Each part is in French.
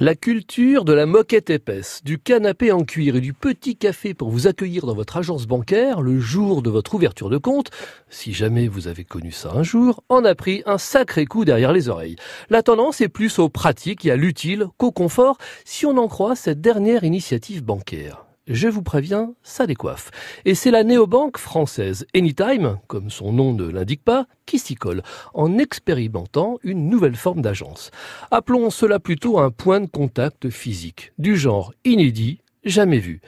La culture de la moquette épaisse, du canapé en cuir et du petit café pour vous accueillir dans votre agence bancaire le jour de votre ouverture de compte, si jamais vous avez connu ça un jour, en a pris un sacré coup derrière les oreilles. La tendance est plus au pratique et à l'utile qu'au confort si on en croit cette dernière initiative bancaire je vous préviens, ça décoiffe. Et c'est la néobanque française Anytime, comme son nom ne l'indique pas, qui s'y colle, en expérimentant une nouvelle forme d'agence. Appelons cela plutôt un point de contact physique, du genre inédit, jamais vu.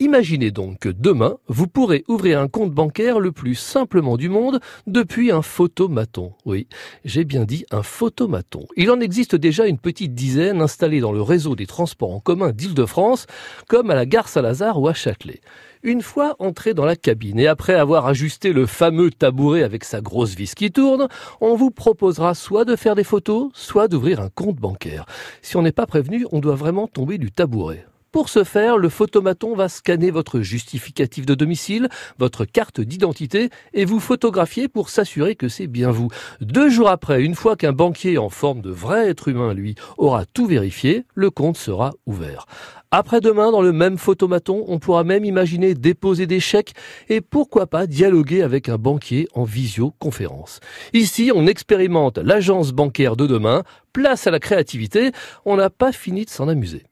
Imaginez donc que demain, vous pourrez ouvrir un compte bancaire le plus simplement du monde depuis un photomaton. Oui, j'ai bien dit un photomaton. Il en existe déjà une petite dizaine installés dans le réseau des transports en commun d'Île-de-France, comme à la gare Saint-Lazare ou à Châtelet. Une fois entré dans la cabine et après avoir ajusté le fameux tabouret avec sa grosse vis qui tourne, on vous proposera soit de faire des photos, soit d'ouvrir un compte bancaire. Si on n'est pas prévenu, on doit vraiment tomber du tabouret. Pour ce faire, le photomaton va scanner votre justificatif de domicile, votre carte d'identité et vous photographier pour s'assurer que c'est bien vous. Deux jours après, une fois qu'un banquier en forme de vrai être humain, lui, aura tout vérifié, le compte sera ouvert. Après-demain, dans le même photomaton, on pourra même imaginer déposer des chèques et pourquoi pas dialoguer avec un banquier en visioconférence. Ici, on expérimente l'agence bancaire de demain, place à la créativité, on n'a pas fini de s'en amuser.